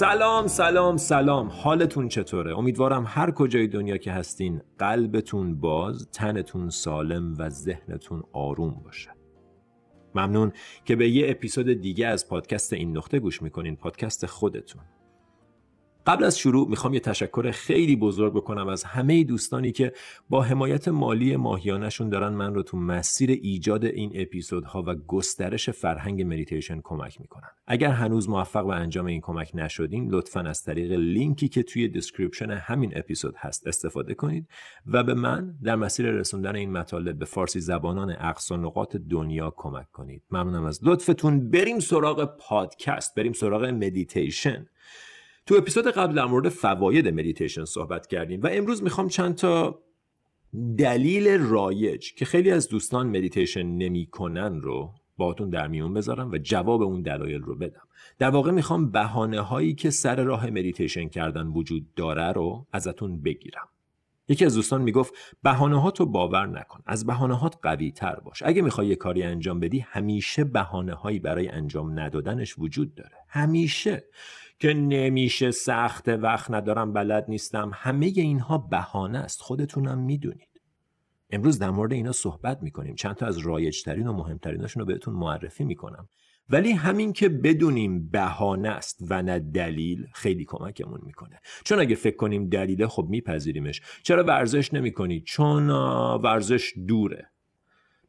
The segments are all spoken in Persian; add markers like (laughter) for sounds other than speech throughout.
سلام سلام سلام. حالتون چطوره؟ امیدوارم هر کجای دنیا که هستین قلبتون باز تنتون سالم و ذهنتون آروم باشه. ممنون که به یه اپیزود دیگه از پادکست این نقطه گوش می‌کنین پادکست خودتون. قبل از شروع می‌خوام یه تشکر خیلی بزرگ بکنم از همه دوستانی که با حمایت مالی ماهیانه‌شون دارن من رو تو مسیر ایجاد این اپیزودها و گسترش فرهنگ مدیتیشن کمک می‌کنن. اگر هنوز موفق به انجام این کمک نشدین لطفا از طریق لینکی که توی description همین اپیزود هست استفاده کنید و به من در مسیر رسوندن این مطالب به فارسی زبانان اقصا نقاط دنیا کمک کنید. ممنونم از لطفتون. بریم سراغ پادکست بریم سراغ مدیتیشن. تو اپیزود قبل در مورد فواید مدیتیشن صحبت کردیم و امروز می‌خوام چند تا دلیل رایج که خیلی از دوستان مدیتیشن نمی‌کنن رو باهاتون در میون بذارم و جواب اون دلایل رو بدم. در واقع می‌خوام بهانه هایی که سر راه مدیتیشن کردن وجود داره رو ازتون بگیرم. یکی از دوستان می‌گفت بهانه ها تو باور نکن از بهانه هات قوی تر باش. اگه می‌خوای یه کاری انجام بدی همیشه بهانه هایی برای انجام ندادنش وجود داره. همیشه. که نمیشه سخت وقت ندارم بلد نیستم. همه اینها بهانه است. خودتونم می‌دونید. امروز در مورد اینا صحبت می‌کنیم. چند تا از رایجترین و مهمتریناشون رو بهتون معرفی می‌کنم. ولی همین که بدونیم بهانه است و نه دلیل خیلی کمکمون می‌کنه. چون اگه فکر کنیم دلیله خب میپذیریمش. چرا ورزش نمی‌کنی؟ چون ورزش دوره.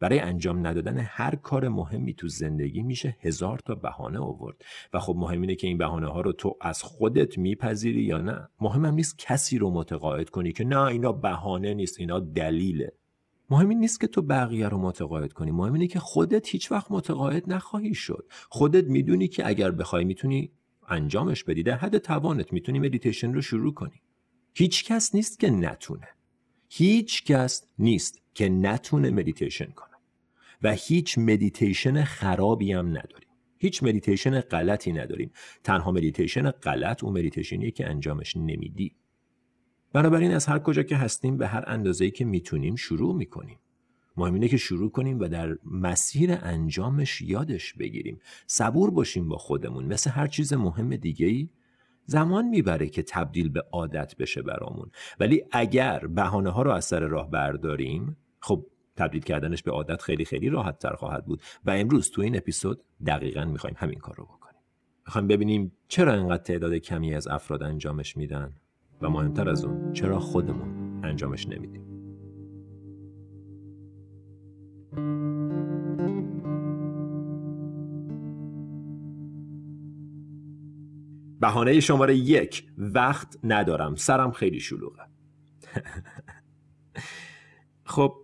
برای انجام ندادن هر کار مهمی تو زندگی میشه هزار تا بهانه آورد. و خب مهم اینه که این بهانه ها رو تو از خودت میپذیری یا نه. مهمم نیست کسی رو متقاعد کنی که نه اینا بهانه نیست اینا دلیله. مهم این نیست که تو بقیه رو متقاعد کنی. مهم اینه که خودت هیچ وقت متقاعد نخواهی شد. خودت می‌دونی که اگر بخوای می‌تونی انجامش بدی. در حد توانت می‌تونی مدیتیشن رو شروع کنی. هیچ کس نیست که نتونه. هیچ کس نیست که نتونه مدیتیشن کنه. و هیچ مدیتیشن خرابی هم نداریم. هیچ مدیتیشن غلطی نداریم. تنها مدیتیشن غلط اون مدیتیشنیه که انجامش نمیدی. بنابراین از هر کجا که هستیم به هر اندازه‌ای که می‌تونیم شروع می‌کنیم. مهم اینه که شروع کنیم و در مسیر انجامش یادش بگیریم. صبور باشیم با خودمون. مثل هر چیز مهم دیگه ای زمان می‌بره که تبدیل به عادت بشه برامون. ولی اگر بهانه ها رو از سر راه برداریم خب تبدیل کردنش به عادت خیلی خیلی راحت تر خواهد بود. و امروز تو این اپیزود دقیقا می‌خوایم همین کار رو بکنیم. می‌خوایم ببینیم چرا اینقدر تعداد کمی از افراد انجامش میدن و مهمتر از اون چرا خودمون انجامش نمیدیم. بهانه شماره یک وقت ندارم. سرم خیلی شلوغه. (laughs) خب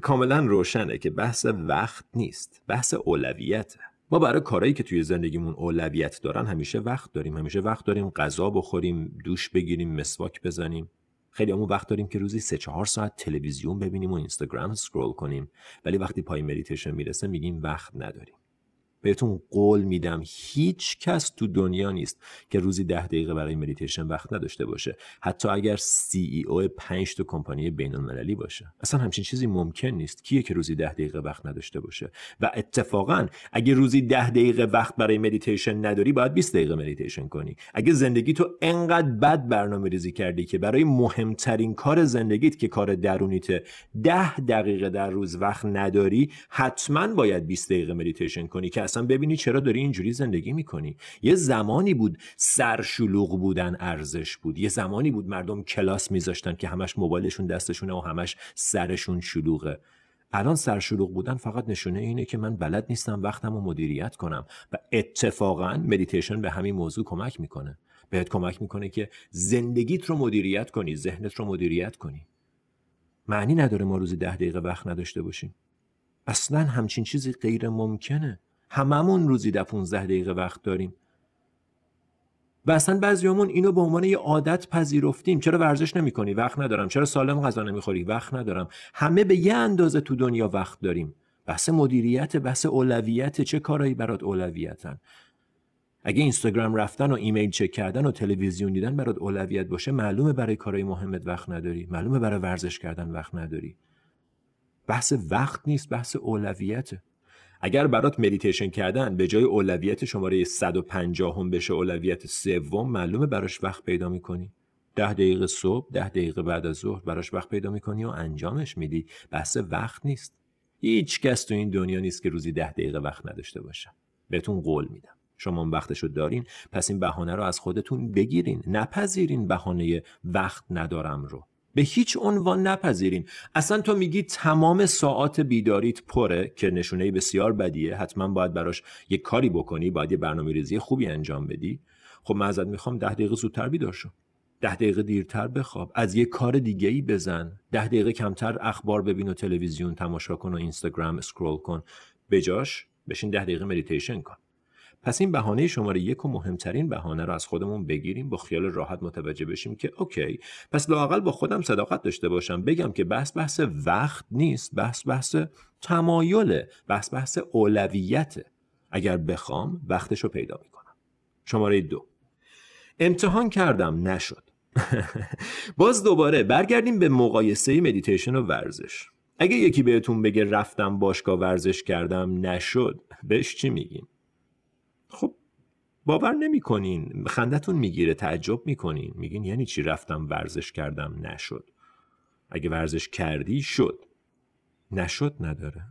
کاملا روشنه که بحث وقت نیست بحث اولویته. ما برای کارهایی که توی زندگیمون اولویت دارن همیشه وقت داریم. همیشه وقت داریم غذا بخوریم دوش بگیریم مسواک بزنیم. خیلی‌هامون وقت داریم که روزی سه چهار ساعت تلویزیون ببینیم و اینستاگرام scroll کنیم. ولی وقتی پای مدیتیشن می‌رسه میگیم وقت نداریم. بهتون قول میدم هیچ کس تو دنیا نیست که روزی ده دقیقه برای مدیتیشن وقت نداشته باشه. حتی اگر CEO پنج تا کمپانی بین المللی باشه. اصلا همچین چیزی ممکن نیست. کیه که روزی ده دقیقه وقت نداشته باشه؟ و اتفاقا اگه روزی ده دقیقه وقت برای مدیتیشن نداری باید 20 دقیقه مدیتیشن کنی. اگه زندگی تو انقدر بد برنامه ریزی کردی که برای مهمترین کار زندگیت که کار درونیت ده دقیقه در روز وقت نداری حتما باید 20 دقیقه مدیتیشن کنی که اصلا ببینی چرا داری اینجوری زندگی می‌کنی. یه زمانی بود سرشلوغ بودن ارزش بود. یه زمانی بود مردم کلاس میذاشتن که همش موبایلشون دستشونه و همش سرشون شلوغه. الان سرشلوغ بودن فقط نشونه اینه که من بلد نیستم وقتم رو مدیریت کنم و اتفاقا مدیتیشن به همین موضوع کمک می‌کنه. بهت کمک می‌کنه که زندگیت رو مدیریت کنی ذهنت رو مدیریت کنی. معنی نداره ما روزی ده دقیقه وقت نداشته باشیم. اصلا همچین چیزی غیر ممکنه هممون روزی ده 15 دقیقه وقت داریم. و اصلا بعضیامون اینو به عنوان یه عادت پذیرفتیم. چرا ورزش نمی‌کنی؟ وقت ندارم. چرا سالم غذا نمی‌خوری؟ وقت ندارم. همه به یه اندازه تو دنیا وقت داریم. بحث مدیریت بحث اولویت. چه کارایی برات اولویتن؟ اگه اینستاگرام رفتن و ایمیل چک کردن و تلویزیون دیدن برات اولویت باشه معلومه برای کارهای مهمت وقت نداری. معلومه برای ورزش کردن وقت نداری. بحث وقت نیست بحث اولویته. اگر برات مدیتیشن کردن به جای اولویت شماره 150 هم بشه اولویت سوم معلومه براش وقت پیدا می‌کنی. ده دقیقه صبح ده دقیقه بعد از ظهر براش وقت پیدا می‌کنی و انجامش میدی. بحث وقت نیست. هیچ کس تو این دنیا نیست که روزی ده دقیقه وقت نداشته باشه. بهتون قول میدم. شما وقتشو دارین پس این بهانه رو از خودتون بگیرین. نپذیرین بهانه وقت ندارم رو. به هیچ عنوان نپذیرین. اصلا تو میگی تمام ساعات بیداریت پره که نشونه بسیار بدیه. حتما باید براش یه کاری بکنی باید یه برنامه ریزی خوبی انجام بدی. خب من ازت می‌خوام ده دقیقه زودتر بیدار شو. ده دقیقه دیرتر بخواب. از یه کار دیگه ای بزن. ده دقیقه کمتر اخبار ببین و تلویزیون تماشا کن و اینستاگرام scroll کن. بجاش بشین ده دقیقه مدیتیشن کن. پس این بهانه شماره یک و مهمترین بهانه رو از خودمون بگیریم با خیال راحت متوجه بشیم که okay پس لاقل با خودم صداقت داشته باشم. بگم که بحث بحث وقت نیست بحث بحث تمایله بحث بحث اولویته اگر بخوام وقتش رو پیدا می‌کنم. شماره دو. امتحان کردم نشد. (laughs) باز دوباره برگردیم به مقایسه مدیتیشن و ورزش. اگه یکی بهتون بگه رفتم باشگاه ورزش کردم نشد. بهش چی میگین خب باور نمی‌کنین. خندتون می‌گیره تعجب می‌کنین. میگین یعنی چی رفتم ورزش کردم؟ نشد. اگه ورزش کردی شد. نشد نداره.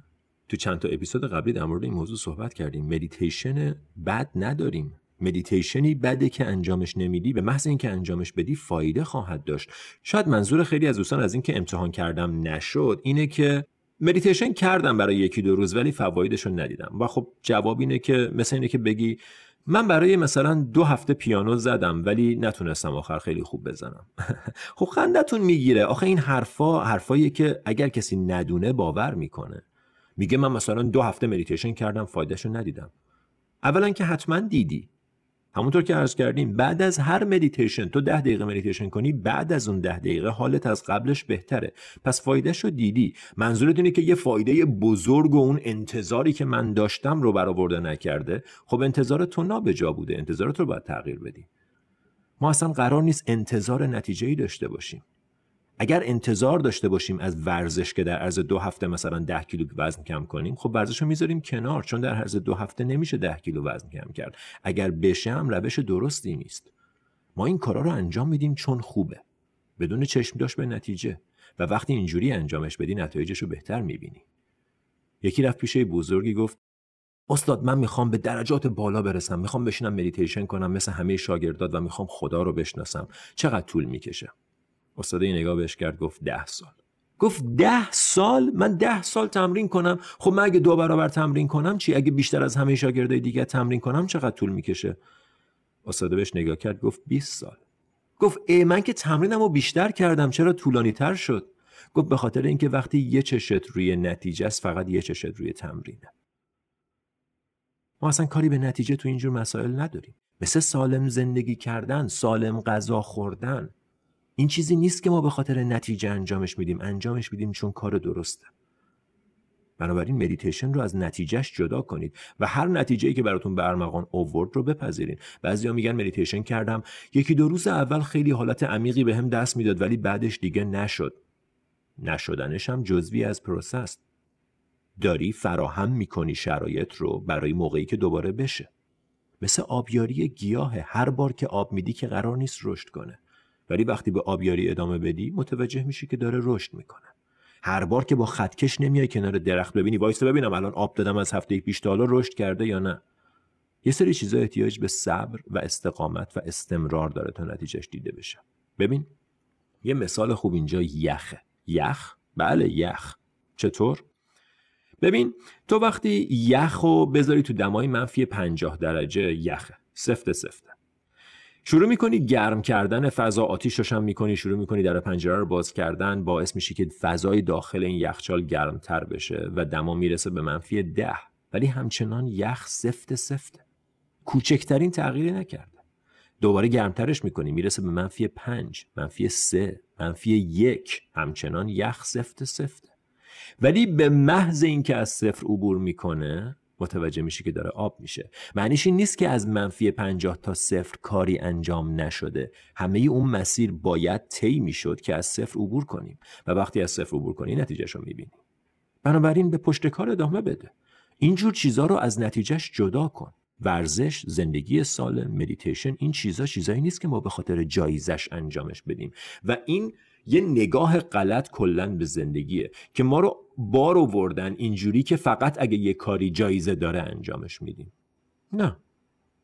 تو چند تا اپیزود قبلی در مورد این موضوع صحبت کردیم. مدیتیشن بد نداریم. مدیتیشنی بده که انجامش نمیدی. به محض اینکه انجامش بدی فایده خواهد داشت. شاید منظور خیلی از دوستان از اینکه امتحان کردم نشد اینه که مدیتیشن کردم برای یکی دو روز ولی فوایدش رو ندیدم. و خب جواب اینه که مثل اینه که بگی من برای مثلا دو هفته پیانو زدم ولی نتونستم آخر خیلی خوب بزنم. (laughs) خب خندتون می‌گیره. آخه این حرفا حرفایی که اگر کسی ندونه باور می‌کنه. میگه من مثلا دو هفته مدیتیشن کردم فایدهش رو ندیدم. اولا که حتما دیدی. همونطور که عرض کردیم بعد از هر مدیتیشن تو ده دقیقه مدیتیشن کنی بعد از اون ده دقیقه حالت از قبلش بهتره. پس فایده شو دیدی. منظورت اینه که یه فایده بزرگ و اون انتظاری که من داشتم رو برآورده نکرده. خب انتظار تو نابجا بوده. انتظارت رو باید تغییر بدی. ما اصلا قرار نیست انتظار نتیجه ای داشته باشیم. اگر انتظار داشته باشیم از ورزش که در عرض دو هفته مثلا ده کیلو وزن کم کنیم خب ورزش رو می‌ذاریم کنار چون در عرض دو هفته نمیشه ده کیلو وزن کم کرد. اگر بشه هم روش درستی نیست. ما این کارا رو انجام میدیم چون خوبه. بدون چشم داشت به نتیجه. و وقتی اینجوری انجامش بدی نتایجش رو بهتر می‌بینی. یکی رفت پیش بزرگی گفت استاد من می‌خوام به درجات بالا برسم. می‌خوام بشینم مدیتیشن کنم مثل همه شاگردات و می‌خوام خدا رو بشناسم. چقدر طول می‌کشه؟ استاده نگاه بهش کرد گفت ده سال. گفت ده سال؟ من ده سال تمرین کنم. خب من اگه دو برابر تمرین کنم چی؟ اگه بیشتر از همه شاگردای دیگه تمرین کنم چقدر طول می‌کشه؟ استاده بهش نگاه کرد گفت 20 سال. گفت ای من که تمرینم رو بیشتر کردم چرا طولانی تر شد؟ گفت به خاطر اینکه وقتی یه چشت روی نتیجه است فقط یه چشت روی تمرینه. ما اصلا کاری به نتیجه تو اینجور مسائل نداریم. مثل سالم زندگی کردن سالم غذا خوردن. این چیزی نیست که ما به خاطر نتیجه انجامش میدیم. انجامش میدیم چون کار درسته. بنابراین مدیتیشن رو از نتیجهش جدا کنید و هر نتیجه که براتون به ارمغان اوورد رو بپذیرین. بعضیا میگن مدیتیشن کردم. یکی دو روز اول خیلی حالت عمیقی بهم دست می‌داد ولی بعدش دیگه نشد. نشدنش هم جزوی از پروسه‌ست داری فراهم می‌کنی شرایط رو برای موقعی که دوباره بشه. مثل آبیاری گیاه هر بار که آب میدی که قرار نیست رشد کنه. ولی وقتی به آبیاری ادامه بدی متوجه میشی که داره رشد می‌کنه. هر بار که با خطکش نمیای کنار درخت ببینی وایس ببینم الان آب دادم از هفته پیش تا رشد کرده یا نه. یه سری چیزا احتیاج به صبر و استقامت و استمرار داره تا نتیجهش دیده بشه. ببین یه مثال خوب اینجا یخه. یخ؟ بله یخ. چطور؟ ببین تو وقتی یخ رو بذاری تو دمای منفی 50 درجه یخه. سفت سفته. شروع می‌کنی گرم کردن فضا آتیش روشن می‌کنی شروع می‌کنی در پنجره رو باز کردن باعث میشه که فضای داخل این یخچال گرمتر بشه و دما می‌رسه به منفی ده. ولی همچنان یخ سفت سفته. کوچکترین تغییری نکرده. دوباره گرمترش می‌کنی می‌رسه به منفی پنج منفی سه منفی یک همچنان یخ سفت سفته. ولی به محض اینکه از صفر عبور می‌کنه متوجه میشه که داره آب میشه. معنیش این نیست که از منفی 50 تا صفر کاری انجام نشده. همه اون مسیر باید طی می‌شد که از صفر عبور کنیم. و وقتی از صفر عبور کنی نتیجه‌ش رو می‌بینی. بنابراین به پشتکار ادامه بده. اینجور چیزها رو از نتیجه‌ش جدا کن. ورزش، زندگی سالم، مدیتیشن این چیزا چیزایی نیست که ما به خاطر جایزه‌ش انجامش بدیم. و این یه نگاه غلط کلا به زندگیه که ما رو بار آوردن اینجوری که فقط اگه یه کاری جایزه داره انجامش میدیم. نه.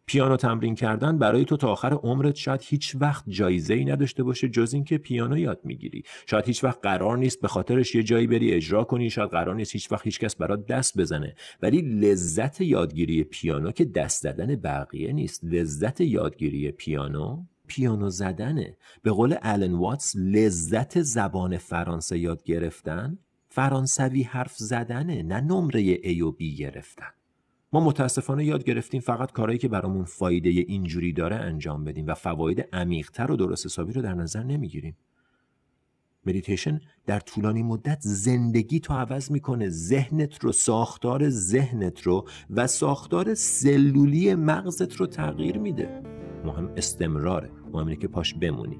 پیانو تمرین کردن برای تو تا آخر عمرت شاید هیچ وقت جایزه ای نداشته باشه جز اینکه پیانو یاد می‌گیری. شاید هیچ وقت قرار نیست به خاطرش یه جایی بری اجرا کنی شاید قرار نیست هیچ وقت هیچ کس برات دست بزنه. ولی لذت یادگیری پیانو که دست زدن بقیه نیست. لذت یادگیری پیانو پیانو زدنه. به قول الن واتس لذت زبان فرانسه یاد گرفتن فرانسوی حرف زدنه نه نمره A و B گرفتن. ما متاسفانه یاد گرفتیم فقط کارهایی که برامون فایده اینجوری داره انجام بدیم و فواید عمیقتر و درست حسابی رو در نظر نمی‌گیریم. مدیتیشن در طولانی مدت زندگی تو عوض می‌کنه ذهنت رو ساختار ذهنت رو و ساختار سلولی مغزت رو تغییر میده. مهم استمراره مهم اینه که پاش بمونی.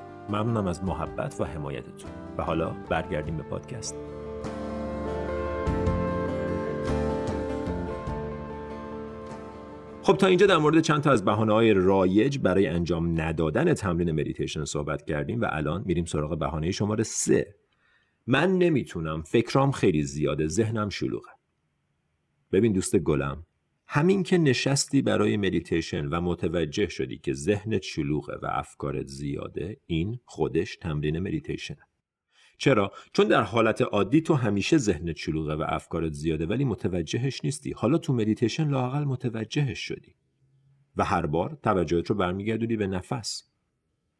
ممنونم از محبت و حمایتتون. و حالا برگردیم به پادکست. خب تا اینجا در مورد چند تا از بهانه های رایج برای انجام ندادن تمرین مدیتیشن صحبت کردیم و الان میریم سراغ بهانه شماره سه من نمی‌تونم فکرام خیلی زیاده ذهنم شلوغه ببین دوست گلم همین که نشستی برای مدیتیشن و متوجه شدی که ذهنت شلوغه و افکارت زیاده این خودش تمرین مدیتیشنه چرا؟ چون در حالت عادی تو همیشه ذهنت شلوغه و افکارت زیاده ولی متوجهش نیستی. حالا تو مدیتیشن لااقل متوجهش شدی. و هر بار توجهت رو برمیگردونی به نفس.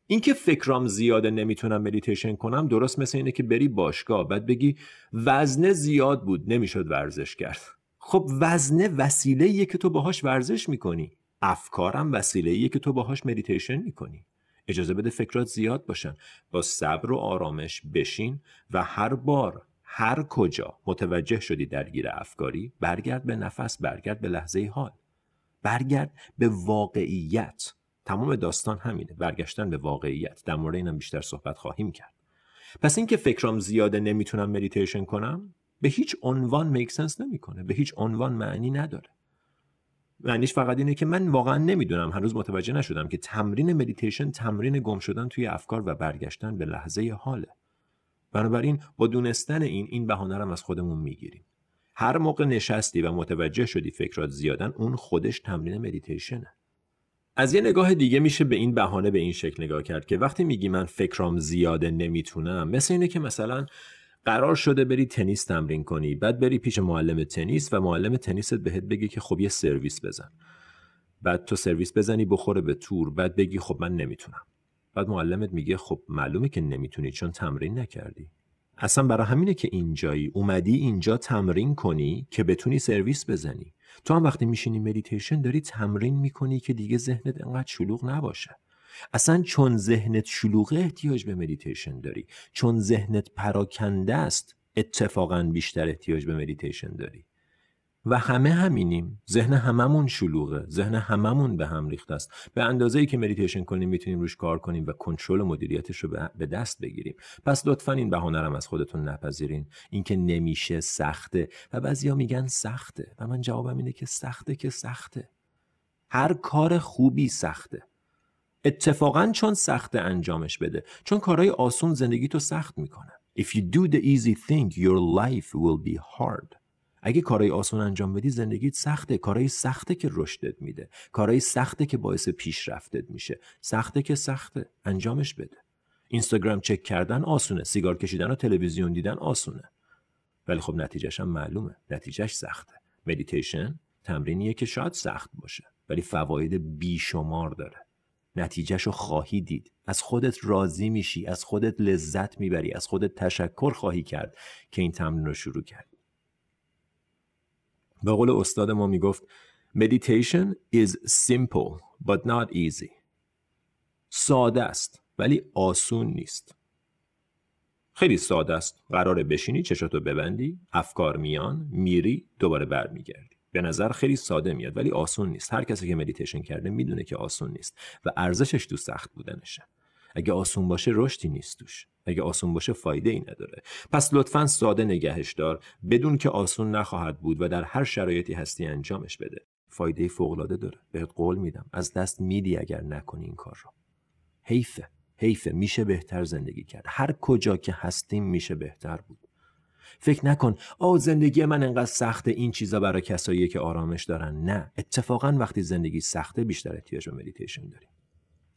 اینکه فکرام زیاده نمی‌تونم مدیتیشن کنم درست مثل اینه که بری باشگاه بعد بگی وزنه زیاد بود نمی‌شد ورزش کرد. خب وزنه وسیله که تو باهاش ورزش می‌کنی. افکارم وسیله که تو باهاش مدیتیشن می‌کنی. اجازه بده فکرات زیاد باشن. با صبر و آرامش بشین و هر بار هر کجا متوجه شدی درگیر افکاری برگرد به نفس برگرد به لحظه حال. برگرد به واقعیت. تمام داستان همینه. برگشتن به واقعیت. در مورد اینم بیشتر صحبت خواهیم کرد. پس اینکه فکرام زیاده نمی‌تونم مدیتیشن کنم؟ به هیچ عنوان make sense نمی‌کنه. به هیچ عنوان معنی نداره. معنیش فقط اینه که من واقعا نمی‌دونم هنوز متوجه نشدم که تمرین مدیتیشن تمرین گم شدن توی افکار و برگشتن به لحظه حاله. بنابراین با دونستن این این بهانه رو از خودمون می‌گیریم. هر موقع نشستی و متوجه شدی فکرات زیادن اون خودش تمرین مدیتیشنه از یه نگاه دیگه میشه به این بهانه به این شکل نگاه کرد که وقتی میگی من فکرام زیاده نمی‌تونم مثل اینه که مثلا قرار شده بری تنیس تمرین کنی بعد بری پیش معلم تنیس و معلم تنیست بهت بگه که خب یه سرویس بزن. بعد تو سرویس بزنی بخوره به تور بعد بگی خب من نمی‌تونم. بعد معلمت میگه خب معلومه که نمی‌تونی چون تمرین نکردی. اصلا برای همینه که اینجایی. اومدی اینجا تمرین کنی که بتونی سرویس بزنی. تو هم وقتی میشینی مدیتیشن داری تمرین می‌کنی که دیگه ذهنت انقدر شلوغ نباشه. اصلا چون ذهنت شلوغه احتیاج به مدیتیشن داری. چون ذهنت پراکنده است اتفاقا بیشتر احتیاج به مدیتیشن داری. و همه همینیم. ذهن هممون شلوغه. ذهن هممون به هم ریخته است. به اندازه ای که مدیتیشن کنیم می‌تونیم روش کار کنیم و کنترل و مدیریتش رو به دست بگیریم. پس لطفا این بهانه هم از خودتون نپذیرین. اینکه نمیشه سخته. و بعضیا میگن سخته. و من جوابم اینه که سخته که سخته. هر کار خوبی سخته. اتفاقا چون سخت انجامش بده چون کارهای آسون زندگی تو سخت می‌کنه. If you do the easy thing, your life will be hard. اگه کارهای آسان انجام بدی زندگیت سخته. کارهای سخته که رشدت میده. کارهای سخته که باعث پیشرفتت میشه. سخته که سخته. انجامش بده. اینستاگرام چک کردن آسونه. سیگار کشیدن و تلویزیون دیدن آسونه. ولی خب نتیجه‌ش هم معلومه. نتیجه‌ش سخته. مدیتیشن تمرینیه که شاید سخت باشه. ولی فواید بیشمار داره. نتیجه‌ش رو خواهی دید. از خودت راضی میشی از خودت لذت می‌بری از خودت تشکر خواهی کرد که این تمرین رو شروع کردی. به قول استاد ما می‌گفت meditation is simple but not easy. ساده است ولی آسون نیست. خیلی ساده است. قراره بشینی چشاتو ببندی افکار میان میری دوباره برمیگردی. به نظر خیلی ساده میاد ولی آسون نیست. هر کسی که مدیتیشن کرده می‌دونه که آسون نیست و ارزشش تو سخت بودنشه. اگه آسون باشه رشدی نیست توش. اگه آسون باشه فایده ای نداره. پس لطفا ساده نگهش دار. بدون که آسون نخواهد بود و در هر شرایطی هستی انجامش بده. فایده فوق‌العاده داره. بهت قول میدم. از دست میدی اگر نکنی این کار رو. حیفه. حیفه. میشه بهتر زندگی کرد. هر کجا که هستیم میشه بهتر بود. فکر نکن آ زندگی من انقدر سخته این چیزا برای کسایی که آرامش دارن. نه اتفاقا وقتی زندگی سخته بیشتر احتیاج به مدیتیشن داریم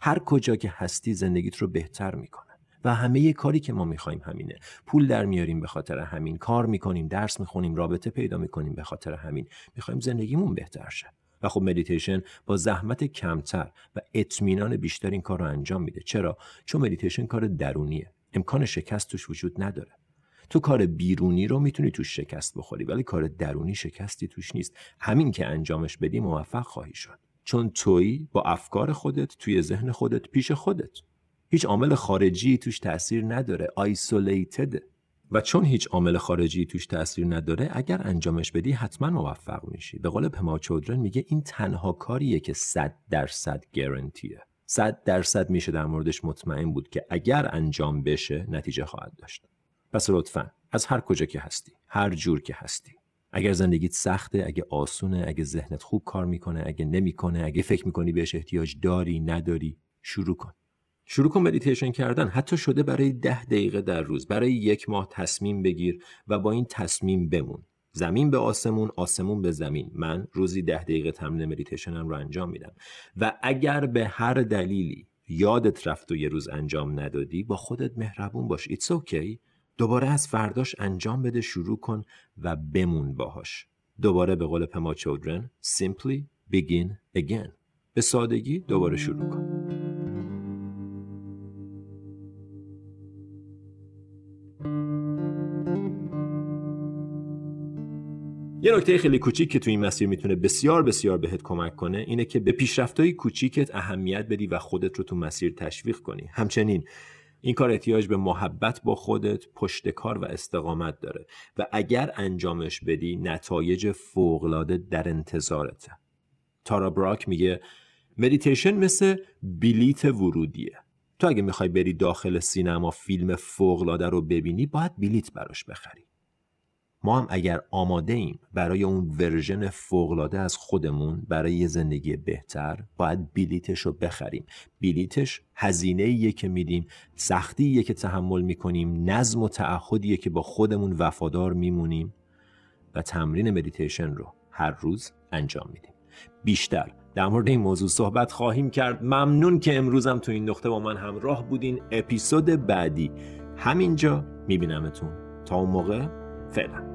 هر کجا که هستی زندگیت رو بهتر می‌کنه. و همه کاری که ما می‌خوایم همینه. پول در میاریم به خاطر همین. کار می‌کنیم درس می‌خونیم رابطه پیدا می‌کنیم به خاطر همین. می‌خوایم زندگیمون بهتر شه. و خب مدیتیشن با زحمت کمتر و اطمینان بیشتر این کار رو انجام میده. چرا؟ چون مدیتیشن کار درونیه. امکان شکست توش وجود نداره. تو کار بیرونی رو می‌تونی توش شکست بخوری ولی کار درونی شکستی توش نیست. همین که انجامش بدی موفق خواهی شد. چون تویی با افکار خودت توی ذهن خودت پیش خودت. هیچ عامل خارجی توش تاثیر نداره آیسولیتد و چون هیچ عامل خارجی توش تاثیر نداره اگر انجامش بدی حتما موفق میشی. به قول پما چودرن میگه این تنها کاریه که 100 درصد گارانتیه 100 درصد میشه در موردش مطمئن بود که اگر انجام بشه نتیجه خواهد داشت. پس لطفا از هر کجا که هستی هر جور که هستی. اگر زندگیت سخته اگه آسونه اگه ذهنت خوب کار می‌کنه اگه نمی‌کنه اگه فکر می‌کنی بهش احتیاج داری نداری شروع کن. شروع کن مدیتیشن کردن. حتی شده برای ده دقیقه در روز. برای یک ماه تصمیم بگیر و با این تصمیم بمون. زمین به آسمون آسمون به زمین. من روزی ده دقیقه تمرین مدیتیشنم رو انجام میدم. و اگر به هر دلیلی یادت رفت و یه روز انجام ندادی با خودت مهربون باش. It's okay دوباره از فرداش انجام بده شروع کن و بمون باهاش. دوباره به قول پما چودرن simply begin again. به سادگی دوباره شروع کن. یه نکته خیلی کوچیک که تو این مسیر می‌تونه بسیار بسیار بهت کمک کنه اینه که به پیشرفتهای کوچیکت اهمیت بدی و خودت رو تو مسیر تشویق کنی. همچنین این کار احتیاج به محبت با خودت پشتکار و استقامت داره و اگر انجامش بدی نتایج فوقلاده در انتظارته. تارا براک میگه مدیتیشن مثل بلیت ورودیه. تو اگه می‌خوای بری داخل سینما فیلم فوقلاده رو ببینی باید بلیت براش بخری. ما هم اگر آماده ایم برای اون version فوقلاده از خودمون برای یه زندگی بهتر باید بلیتش رو بخریم. بلیتش هزینه ایه که میدیم سختی که تحمل می‌کنیم نظم و تعهدیه که با خودمون وفادار میمونیم و تمرین مدیتیشن رو هر روز انجام میدیم. بیشتر در مورد این موضوع صحبت خواهیم کرد. ممنون که امروزم تو این نقطه با من همراه بودین. اپیزود بعدی همینجا میبینمتون. تا اون موقع فعلا.